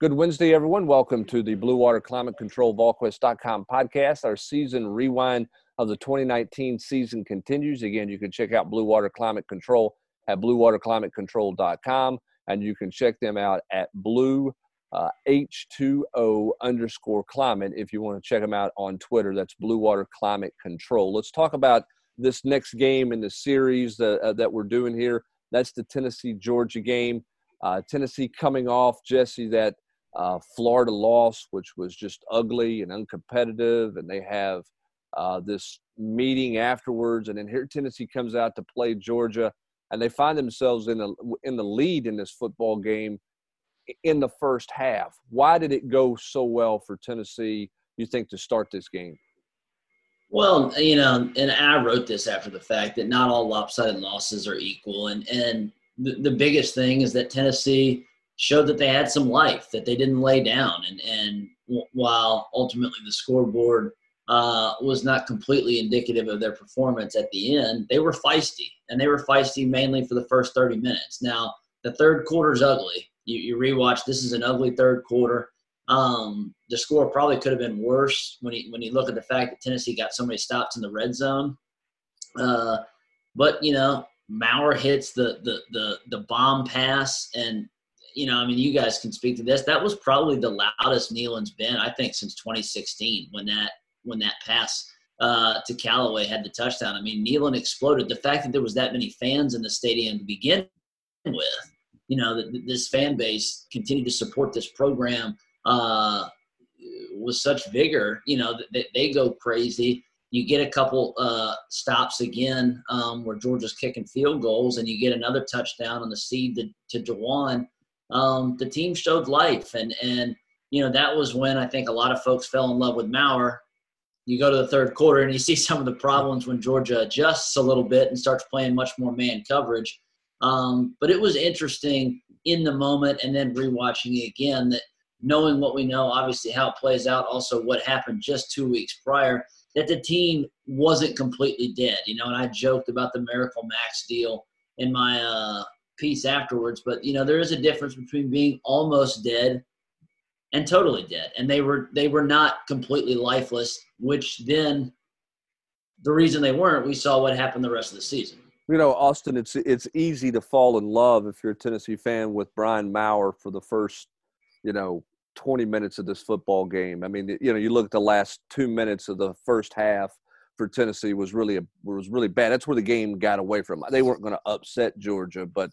Good Wednesday, everyone. Welcome to the Blue Water Climate Control VolQuest.com podcast. Our season rewind of the 2019 season continues. Again, you can check out Blue Water Climate Control at bluewaterclimatecontrol.com and you can check them out at blue uh, H2O underscore climate if you want to check them out on Twitter. That's Blue Water Climate Control. Let's talk about this next game in the series uh, uh, that we're doing here. That's the Tennessee Georgia game. Uh, Tennessee coming off, Jesse, that uh, Florida loss, which was just ugly and uncompetitive, and they have uh, this meeting afterwards, and then here Tennessee comes out to play Georgia, and they find themselves in the in the lead in this football game in the first half. Why did it go so well for Tennessee? You think to start this game? Well, you know, and I wrote this after the fact that not all lopsided losses are equal, and and the, the biggest thing is that Tennessee showed that they had some life, that they didn't lay down. And, and while ultimately the scoreboard uh, was not completely indicative of their performance at the end, they were feisty. And they were feisty mainly for the first 30 minutes. Now, the third quarter is ugly. You, you rewatch, this is an ugly third quarter. Um, the score probably could have been worse when you, when you look at the fact that Tennessee got so many stops in the red zone. Uh, but, you know, Maurer hits the, the, the, the bomb pass and you know, I mean, you guys can speak to this. That was probably the loudest Neyland's been, I think, since 2016 when that when that pass uh, to Callaway had the touchdown. I mean, Neyland exploded. The fact that there was that many fans in the stadium to begin with, you know, that this fan base continued to support this program uh, with such vigor. You know, that they go crazy. You get a couple uh, stops again um, where Georgia's kicking field goals, and you get another touchdown on the seed to, to Jauan um, the team showed life. And, and, you know, that was when I think a lot of folks fell in love with Maurer. You go to the third quarter and you see some of the problems when Georgia adjusts a little bit and starts playing much more man coverage. Um, but it was interesting in the moment and then rewatching it again that knowing what we know, obviously how it plays out, also what happened just two weeks prior, that the team wasn't completely dead. You know, and I joked about the Miracle Max deal in my uh, piece afterwards. But you know, there is a difference between being almost dead and totally dead. And they were they were not completely lifeless, which then the reason they weren't, we saw what happened the rest of the season. You know, Austin, it's it's easy to fall in love if you're a Tennessee fan with Brian Maurer for the first, you know, 20 minutes of this football game. I mean, you know, you look at the last two minutes of the first half for Tennessee was really a, was really bad. That's where the game got away from. They weren't going to upset Georgia, but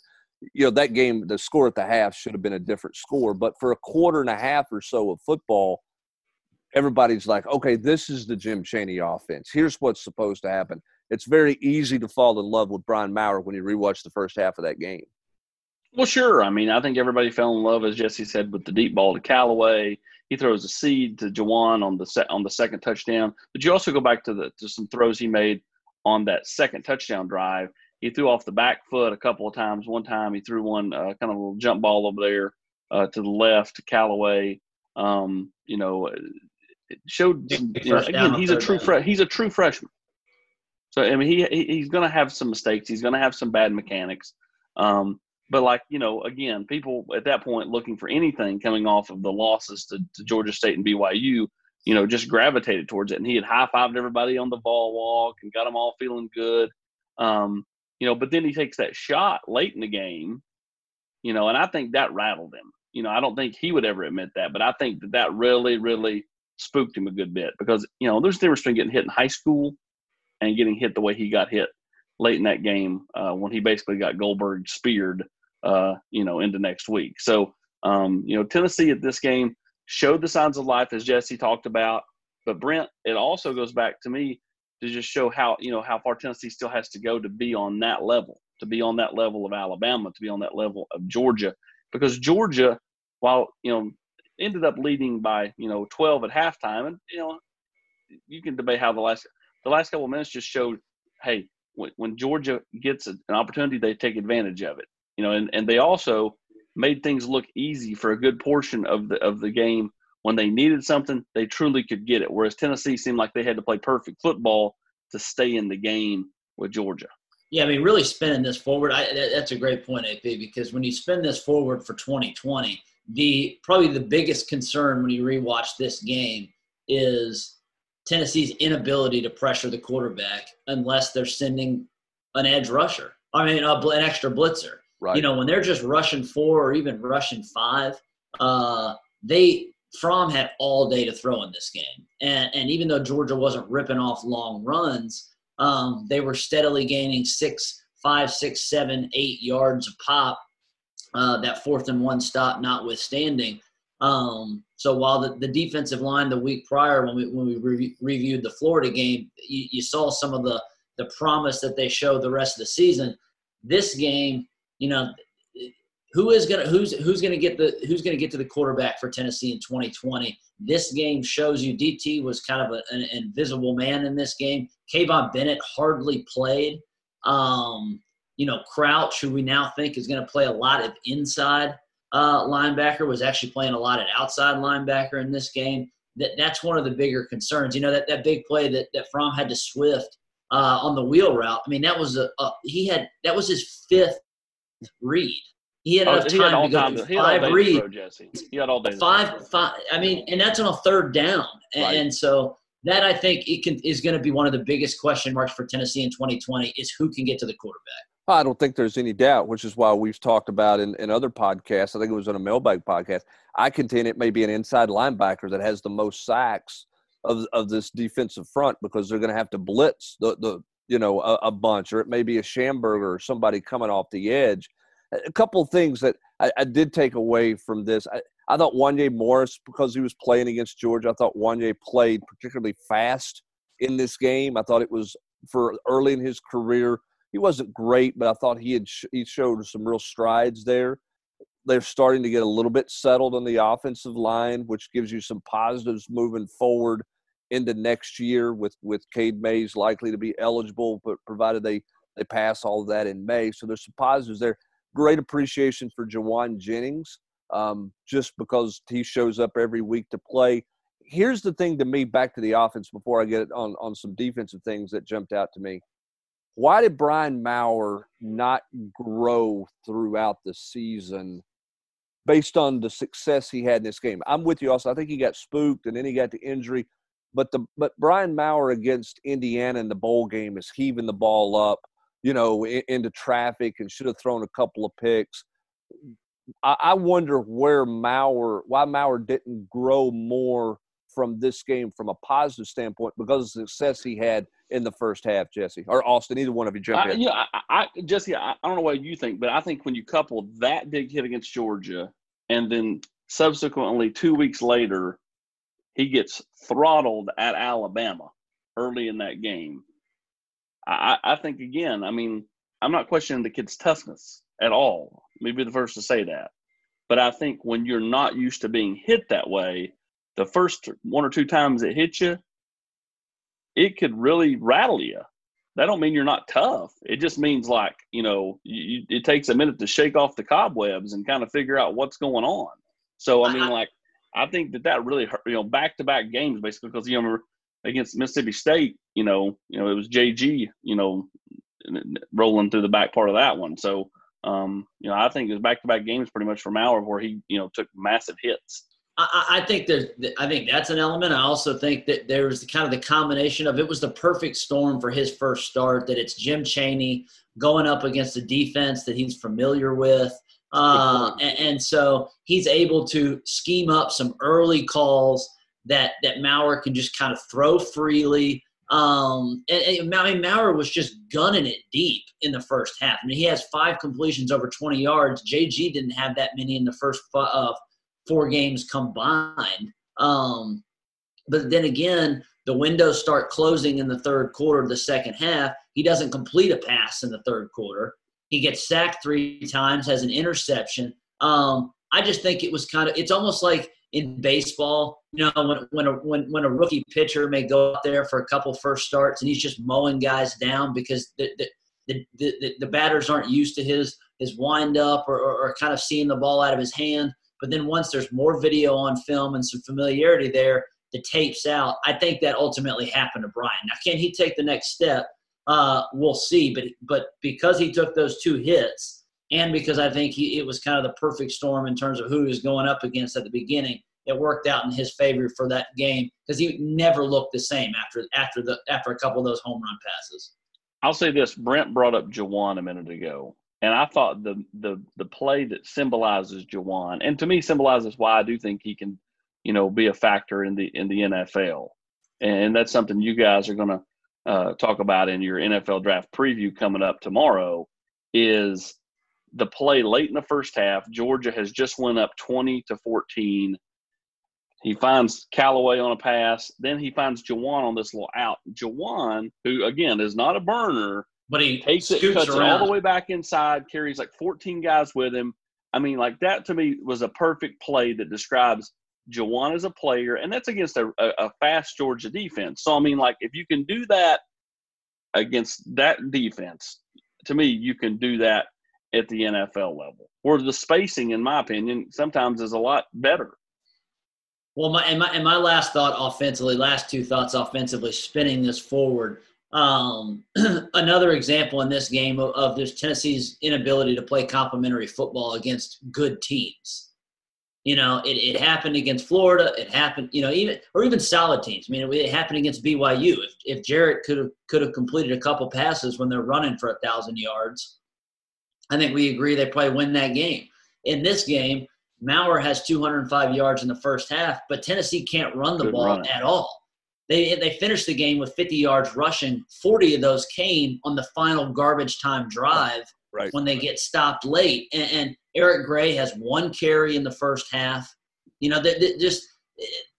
you know that game the score at the half should have been a different score but for a quarter and a half or so of football everybody's like okay this is the jim chaney offense. Here's what's supposed to happen. It's very easy to fall in love with brian maurer when you rewatch the first half of that game. Well sure. I mean i think everybody fell in love as jesse said with the deep ball to callaway. He throws a seed to Jauan on the set on the second touchdown. But you also go back to the to some throws he made on that second touchdown drive he threw off the back foot a couple of times. One time he threw one uh, kind of a little jump ball over there uh, to the left to Callaway. Um, you know, it showed you know, again he's a true fre- he's a true freshman. So I mean he he's going to have some mistakes. He's going to have some bad mechanics. Um, but like you know, again, people at that point looking for anything coming off of the losses to, to Georgia State and BYU, you know, just gravitated towards it. And he had high fived everybody on the ball walk and got them all feeling good. Um, you know, but then he takes that shot late in the game, you know, and I think that rattled him. You know, I don't think he would ever admit that, but I think that that really, really spooked him a good bit because, you know, there's a difference between getting hit in high school and getting hit the way he got hit late in that game uh, when he basically got Goldberg speared, uh, you know, into next week. So, um, you know, Tennessee at this game showed the signs of life as Jesse talked about. But Brent, it also goes back to me to just show how you know how far Tennessee still has to go to be on that level, to be on that level of Alabama, to be on that level of Georgia, because Georgia, while you know ended up leading by you know 12 at halftime, and you know you can debate how the last the last couple of minutes just showed, hey, when, when Georgia gets an opportunity, they take advantage of it, you know, and and they also made things look easy for a good portion of the of the game when they needed something, they truly could get it. Whereas Tennessee seemed like they had to play perfect football to stay in the game with Georgia. Yeah, I mean, really spinning this forward, I, that's a great point, AP, because when you spin this forward for 2020, the probably the biggest concern when you rewatch this game is Tennessee's inability to pressure the quarterback unless they're sending an edge rusher. I mean, a, an extra blitzer. Right. You know, when they're just rushing four or even rushing five, uh, they Fromm had all day to throw in this game, and and even though Georgia wasn't ripping off long runs, um, they were steadily gaining six, five, six, seven, eight yards of pop. Uh, that fourth and one stop, notwithstanding. Um, so while the, the defensive line the week prior, when we when we re- reviewed the Florida game, you, you saw some of the the promise that they showed the rest of the season. This game, you know, who is gonna who's who's gonna get the who's gonna get to the quarterback for Tennessee in 2020? This game shows you DT was kind of a, an invisible man in this game. Kivon Bennett hardly played. Um, you know, Crouch, who we now think is going to play a lot of inside uh, linebacker, was actually playing a lot of outside linebacker in this game. That that's one of the bigger concerns. You know, that that big play that that Fromm had to Swift uh, on the wheel route. I mean, that was a, a he had that was his fifth read. He had oh, enough time had to go time, five reads. Jesse. He had all day. Five, five. I mean, and that's on a third down, and, right. and so that I think it can is going to be one of the biggest question marks for Tennessee in 2020 is who can get to the quarterback. I don't think there's any doubt, which is why we've talked about in, in other podcasts. I think it was on a mailbag podcast. I contend it may be an inside linebacker that has the most sacks of of this defensive front because they're going to have to blitz the the you know a, a, bunch, or it may be a Schamberger or somebody coming off the edge. A couple things that I, I did take away from this. I, I thought Wanya Morris, because he was playing against Georgia, I thought Wanya played particularly fast in this game. I thought it was for early in his career. He wasn't great, but I thought he had sh- he showed some real strides there. They're starting to get a little bit settled on the offensive line, which gives you some positives moving forward into next year with with Cade Mays likely to be eligible, but provided they they pass all of that in May. So there's some positives there. Great appreciation for Jauan Jennings, um, just because he shows up every week to play. Here's the thing to me, back to the offense before I get on on some defensive things that jumped out to me. Why did Brian Maurer not grow throughout the season? based on the success he had in this game. I'm with you also. I think he got spooked and then he got the injury. But the but Brian Maurer against Indiana in the bowl game is heaving the ball up, you know, in, into traffic and should have thrown a couple of picks. I, I wonder where Maurer, why Maurer didn't grow more from this game from a positive standpoint because of the success he had in the first half, Jesse or Austin. Either one of you jump I, in. Yeah, I, I, Jesse, I, I don't know what you think, but I think when you couple that big hit against Georgia and then subsequently two weeks later he gets throttled at Alabama early in that game. I, I think again, I mean, I'm not questioning the kid's toughness at all. Maybe the first to say that. But I think when you're not used to being hit that way, the first one or two times it hits you, it could really rattle you. That don't mean you're not tough. It just means like you know, you, it takes a minute to shake off the cobwebs and kind of figure out what's going on. So I uh-huh. mean, like I think that that really hurt, you know, back to back games basically because you know against Mississippi State, you know, you know it was JG, you know, rolling through the back part of that one. So, um, you know, I think it was back to back games pretty much from Maurer where he, you know, took massive hits. I, I think there's, I think that's an element. I also think that there was kind of the combination of it was the perfect storm for his first start. That it's Jim Chaney going up against a defense that he's familiar with. Uh, and, and, so he's able to scheme up some early calls that that Maurer can just kind of throw freely. Um, and, and I mean, Maurer was just gunning it deep in the first half. I mean, he has five completions over 20 yards. JG didn't have that many in the first uh, four games combined. Um, but then again, the windows start closing in the third quarter of the second half. He doesn't complete a pass in the third quarter. He gets sacked three times, has an interception. Um, I just think it was kind of. It's almost like in baseball, you know, when when a when, when a rookie pitcher may go out there for a couple first starts and he's just mowing guys down because the the the, the, the batters aren't used to his his wind up or, or, or kind of seeing the ball out of his hand. But then once there's more video on film and some familiarity there, the tapes out. I think that ultimately happened to Brian. Now, can he take the next step? Uh, we'll see. But but because he took those two hits, and because I think he, it was kind of the perfect storm in terms of who he was going up against at the beginning. It worked out in his favor for that game because he never looked the same after after the after a couple of those home run passes. I'll say this: Brent brought up Jauan a minute ago, and I thought the the the play that symbolizes Jauan, and to me symbolizes why I do think he can, you know, be a factor in the in the NFL, and that's something you guys are going to uh, talk about in your NFL draft preview coming up tomorrow. Is the play late in the first half? Georgia has just went up twenty to fourteen. He finds Callaway on a pass. Then he finds Jauan on this little out. Jauan, who again is not a burner, but he takes it, cuts around. it all the way back inside, carries like 14 guys with him. I mean, like that to me was a perfect play that describes Jauan as a player, and that's against a, a, a fast Georgia defense. So I mean, like if you can do that against that defense, to me, you can do that at the NFL level. Where the spacing, in my opinion, sometimes is a lot better. Well, my and, my and my last thought offensively, last two thoughts offensively, spinning this forward. Um, another example in this game of, of this Tennessee's inability to play complementary football against good teams. You know, it, it happened against Florida. It happened, you know, even or even solid teams. I mean, it, it happened against BYU. If if Jarrett could have could have completed a couple passes when they're running for a thousand yards, I think we agree they probably win that game. In this game, Maurer has 205 yards in the first half, but Tennessee can't run the Good ball run. at all. They, they finished the game with 50 yards rushing. 40 of those came on the final garbage time drive right. when they right. get stopped late. And, and, Eric Gray has one carry in the first half. You know, they, they just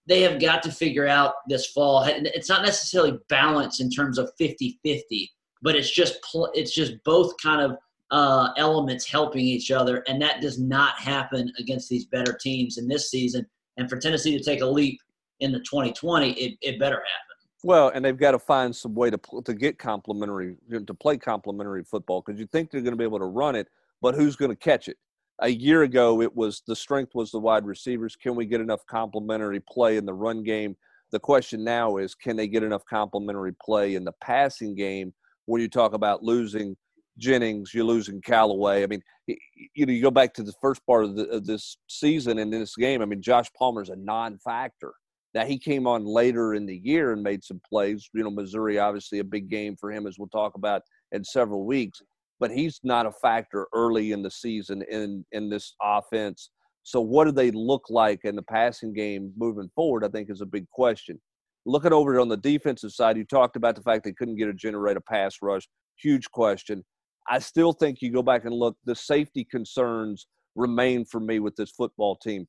they have got to figure out this fall. It's not necessarily balance in terms of 50-50, but it's just it's just both kind of uh, elements helping each other, and that does not happen against these better teams in this season. And for Tennessee to take a leap in the 2020, it, it better happen. Well, and they've got to find some way to to get complementary to play complementary football because you think they're going to be able to run it, but who's going to catch it? A year ago, it was the strength was the wide receivers. Can we get enough complementary play in the run game? The question now is, can they get enough complementary play in the passing game? When you talk about losing Jennings, you're losing Callaway. I mean, you know, you go back to the first part of, the, of this season and this game. I mean, Josh Palmer's a non-factor. Now he came on later in the year and made some plays. You know, Missouri obviously a big game for him, as we'll talk about in several weeks. But he's not a factor early in the season in in this offense. So what do they look like in the passing game moving forward? I think is a big question. Looking over on the defensive side, you talked about the fact they couldn't get a generate a pass rush. Huge question. I still think you go back and look, the safety concerns remain for me with this football team.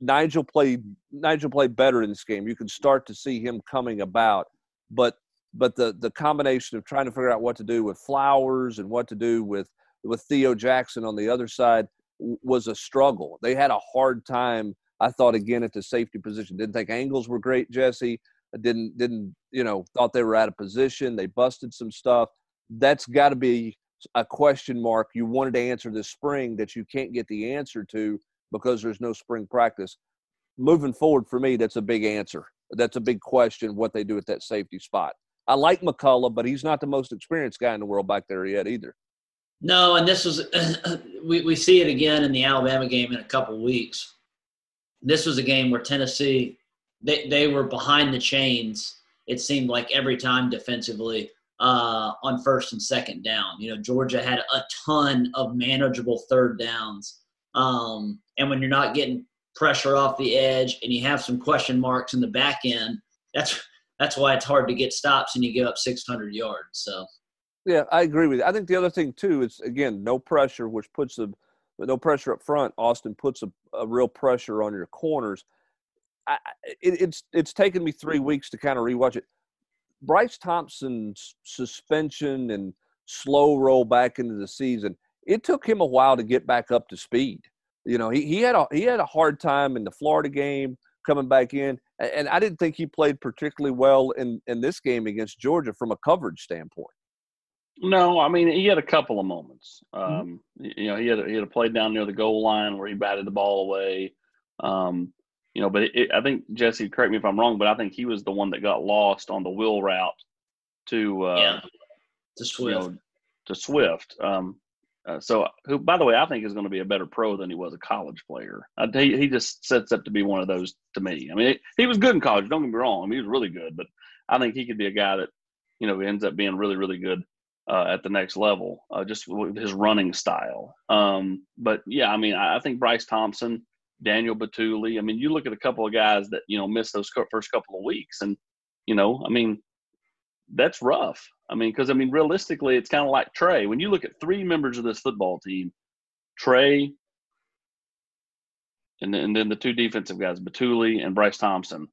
Nigel played Nigel played better in this game. You can start to see him coming about, but but the the combination of trying to figure out what to do with Flowers and what to do with with Theo Jackson on the other side was a struggle. They had a hard time. I thought again at the safety position. Didn't think angles were great, Jesse. Didn't didn't you know thought they were out of position. They busted some stuff. That's got to be a question mark you wanted to answer this spring that you can't get the answer to because there's no spring practice. Moving forward for me, that's a big answer. That's a big question what they do at that safety spot. I like McCollough, but he's not the most experienced guy in the world back there yet either. No, and this was we, we see it again in the Alabama game in a couple weeks. This was a game where Tennessee they, they were behind the chains, it seemed like every time defensively uh, on first and second down. You know, Georgia had a ton of manageable third downs. Um, and when you're not getting pressure off the edge and you have some question marks in the back end, that's that's why it's hard to get stops and you give up 600 yards. So. Yeah, I agree with you. I think the other thing too is again no pressure, which puts the no pressure up front. Austin puts a, a real pressure on your corners. I, it, it's it's taken me three weeks to kind of rewatch it. Bryce Thompson's suspension and slow roll back into the season, it took him a while to get back up to speed. You know, he, he had a he had a hard time in the Florida game coming back in, and I didn't think he played particularly well in in this game against Georgia from a coverage standpoint. No, I mean he had a couple of moments. Mm-hmm. Um, mm-hmm. You know, he had a, he had a play down near the goal line where he batted the ball away. Um, you know, but it, it, I think Jesse, correct me if I'm wrong, but I think he was the one that got lost on the wheel route to uh, yeah. to Swift. You know, to Swift. Um, Uh, so, who, by the way, I think is going to be a better pro than he was a college player. Uh, he, he just sets up to be one of those to me. I mean, he, he was good in college. Don't get me wrong. I mean, he was really good, but I think he could be a guy that, you know, ends up being really, really good uh, at the next level, uh, just with his running style. Um, but yeah, I mean, I, I, think Bryce Thompson, Daniel Bituli. I mean, you look at a couple of guys that you know missed those first couple of weeks, and you know, I mean, that's rough. I mean, because I mean, realistically, it's kind of like Trey. When you look at three members of this football team, Trey, and then, and then the two defensive guys, Bituli and Bryce Thompson.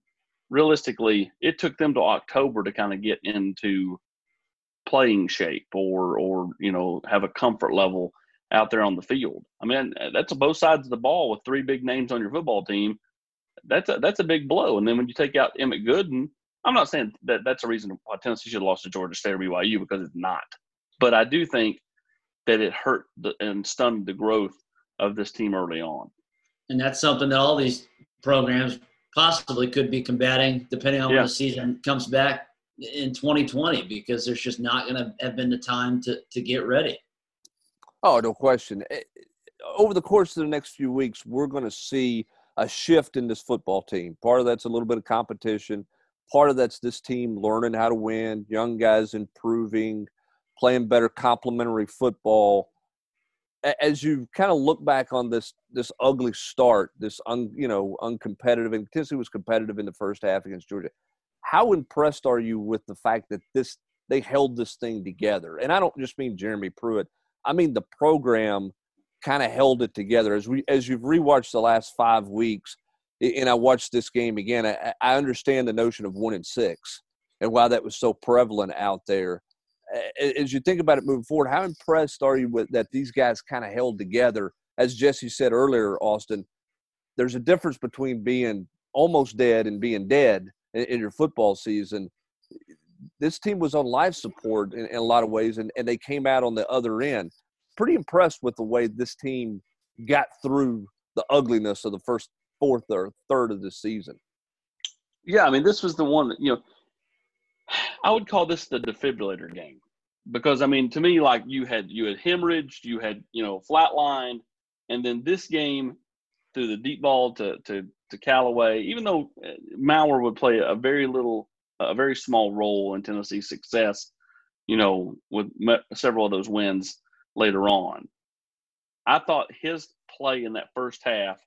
Realistically, it took them to October to kind of get into playing shape or or you know have a comfort level out there on the field. I mean, that's both sides of the ball with three big names on your football team. That's a, that's a big blow. And then when you take out Emmett Gooden, I'm not saying that that's a reason why Tennessee should have lost to Georgia State or BYU because it's not. But I do think that it hurt the, and stunned the growth of this team early on. And that's something that all these programs possibly could be combating depending on yeah. when the season comes back in 2020 because there's just not going to have been the time to, to get ready. Oh, no question. Eh, over the course of the next few weeks, we're going to see a shift in this football team. Part of that's a little bit of competition part of that's this team learning how to win, young guys improving, playing better complementary football. As you kind of look back on this this ugly start, this un, you know uncompetitive, and Tennessee was competitive in the first half against Georgia. How impressed are you with the fact that this they held this thing together? And I don't just mean Jeremy Pruitt. I mean the program kind of held it together. As we as you've rewatched the last five weeks, and I watched this game again, I, I understand the notion of one and six and why that was so prevalent out there. As you think about it moving forward, how impressed are you with that these guys kind of held together? As Jesse said earlier, Austin, there's a difference between being almost dead and being dead in, in your football season. This team was on life support in, in a lot of ways, and, and they came out on the other end. Pretty impressed with the way this team got through the ugliness of the first fourth or third of the season. Yeah, I mean, this was the one that, you know, I would call this the defibrillator game because, I mean, to me, like you had, you had hemorrhaged, you had, you know, flatlined, and then this game through the deep ball to, to, to Callaway, even though uh, Maurer would play a very little, a very small role in Tennessee's success, you know, with several of those wins later on. I thought his play in that first half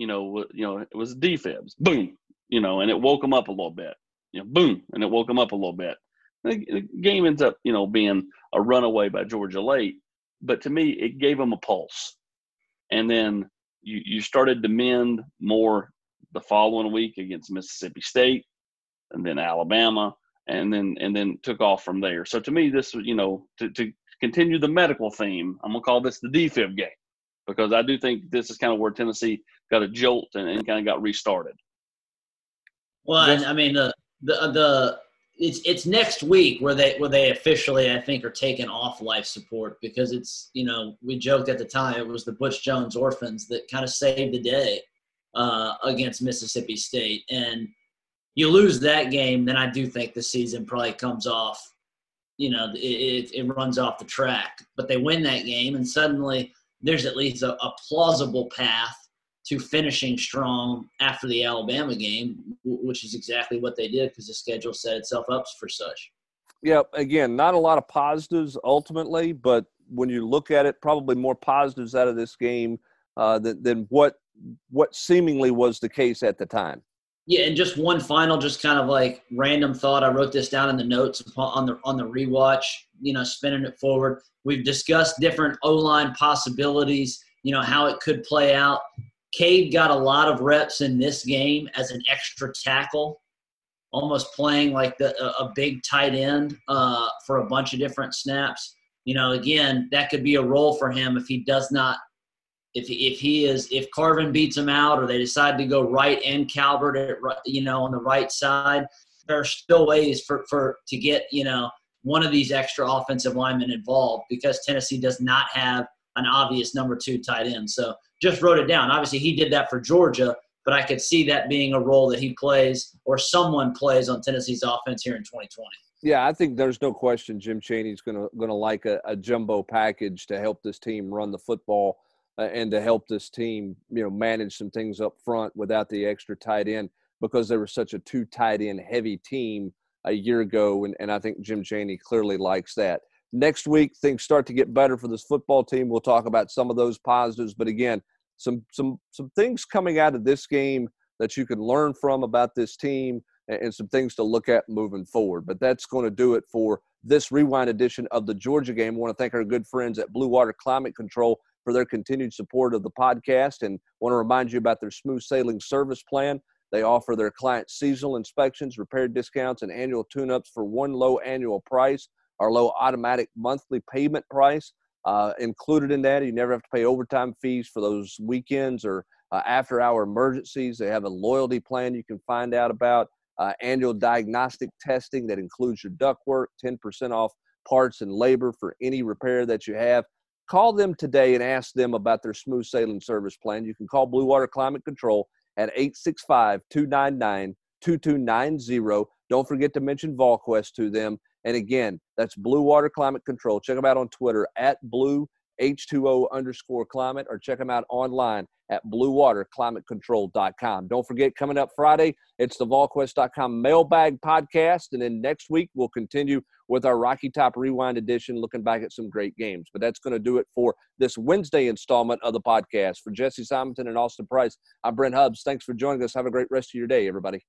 you know, you know, it was defibs, boom, you know, and it woke him up a little bit, you know, boom, and it woke him up a little bit. The game ends up, you know, being a runaway by Georgia late, but to me, it gave him a pulse. And then you, you started to mend more the following week against Mississippi State, and then Alabama, and then and then took off from there. So to me, this was, you know, to, to continue the medical theme, I'm gonna call this the defib game because I do think this is kind of where Tennessee got a jolt and, and kind of got restarted. Well, and, I mean the the the it's it's next week where they where they officially I think are taking off life support because it's you know we joked at the time it was the Butch Jones orphans that kind of saved the day uh, against Mississippi State and you lose that game then I do think the season probably comes off you know it, it, runs off the track but they win that game and suddenly there's at least a, a plausible path to finishing strong after the Alabama game, which is exactly what they did because the schedule set itself up for such. Yeah, again, not a lot of positives ultimately, but when you look at it, probably more positives out of this game uh, than, than what what seemingly was the case at the time. Yeah, and just one final, just kind of like random thought. I wrote this down in the notes on the on the rewatch. You know, spinning it forward. We've discussed different O line possibilities. You know how it could play out. Cade got a lot of reps in this game as an extra tackle, almost playing like the, a, big tight end uh, for a bunch of different snaps. You know, again, that could be a role for him if he does not, if if he is, if Carvin beats him out, or they decide to go right and Calbert, at, you know, on the right side. There are still ways for for to get you know one of these extra offensive linemen involved because Tennessee does not have an obvious number two tight end. So just wrote it down. Obviously, he did that for Georgia, but I could see that being a role that he plays or someone plays on Tennessee's offense here in 2020. Yeah, I think there's no question Jim Chaney's going to going to like a, a, jumbo package to help this team run the football and to help this team, you know, manage some things up front without the extra tight end because they were such a two tight end heavy team a year ago, and, and I think Jim Chaney clearly likes that. Next week, things start to get better for this football team. We'll talk about some of those positives, but again, some some some things coming out of this game that you can learn from about this team and some things to look at moving forward. But that's going to do it for this rewind edition of the Georgia game. I want to thank our good friends at Blue Water Climate Control for their continued support of the podcast and want to remind you about their smooth sailing service plan. They offer their clients seasonal inspections, repair discounts, and annual tune ups for one low annual price or low automatic monthly payment price. Uh, included in that, you never have to pay overtime fees for those weekends or uh, after hour emergencies. They have a loyalty plan you can find out about uh, annual diagnostic testing that includes your ductwork, 10% off parts and labor for any repair that you have. Call them today and ask them about their smooth sailing service plan. You can call Blue Water Climate Control at 865 299 2290. Don't forget to mention VolQuest to them. And again, that's Blue Water Climate Control. Check them out on Twitter at Blue H2O underscore climate or check them out online at bluewaterclimatecontrol.com. Don't forget, coming up Friday, it's the VolQuest.com mailbag podcast. And then next week, we'll continue with our Rocky Top Rewind edition, looking back at some great games. But that's going to do it for this Wednesday installment of the podcast. For Jesse Simonton and Austin Price, I'm Brent Hubbs. Thanks for joining us. Have a great rest of your day, everybody.